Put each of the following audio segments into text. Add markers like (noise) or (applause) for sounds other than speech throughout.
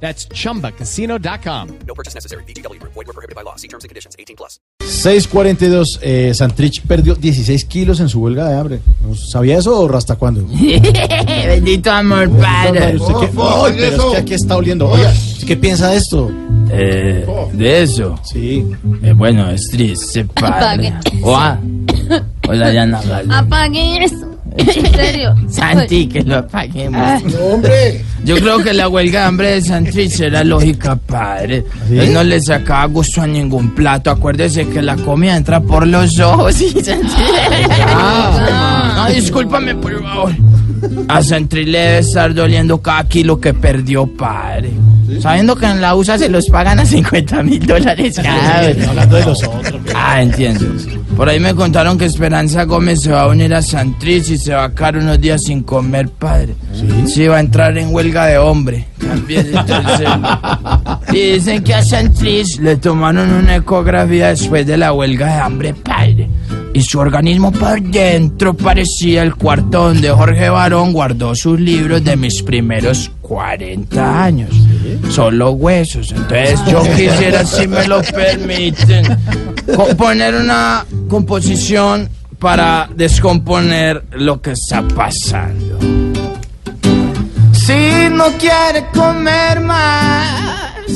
That's chumbacasino.com. No purchase necessary. BGW. Void were prohibited by law. See terms and conditions. 18 plus. 642, eh, Santrich perdió 16 kilos en su huelga de hambre. ¿No ¿Sabía eso o hasta cuándo? (laughs) Bendito amor, padre. ¿Usted qué? Ay, pero es que aquí está oliendo. Oiga, ¿qué piensa de esto? Eh, de eso. Sí. Eh, bueno, es triste, padre. Apague. Oa. Hola, Diana Galo. Apague eso. (laughs) En serio. Santi, que lo apaguemos. ¡Hombre! Yo creo que la huelga de hambre de Santrich era lógica, padre. ¿Sí? Él no le sacaba gusto a ningún plato. Acuérdese que la comida entra por los ojos. Sí, Santrich. No, discúlpame, por favor. A Santrich le debe estar doliendo cada kilo que perdió, padre. Sabiendo que en la USA se los pagan a 50 mil dólares cada vez. Hablando de los otros. Ah, entiendo. Por ahí me contaron que Esperanza Gómez se va a unir a Santrich y se va a quedar unos días sin comer, padre. Sí, va a entrar en huelga de hombre. También, y dicen que a Santrich le tomaron una ecografía después de la huelga de hambre, padre. Y su organismo por dentro parecía el cuarto donde Jorge Barón guardó sus libros de mis primeros 40 años. Solo huesos. Entonces yo quisiera, si me lo permiten, co- poner una composición para descomponer lo que está pasando. Si no quiere comer más,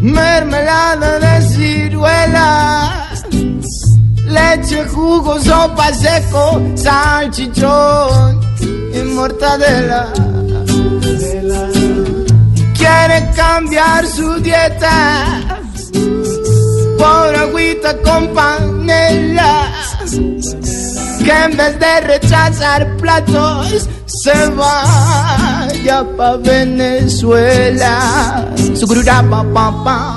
mermelada de ciruelas, leche, jugo, sopa seco, salchichón y mortadela. Quiere cambiar su dieta por agüita con panela. Que en vez de rechazar platos se vaya pa' Venezuela. Sucururá, pa, pa, pa.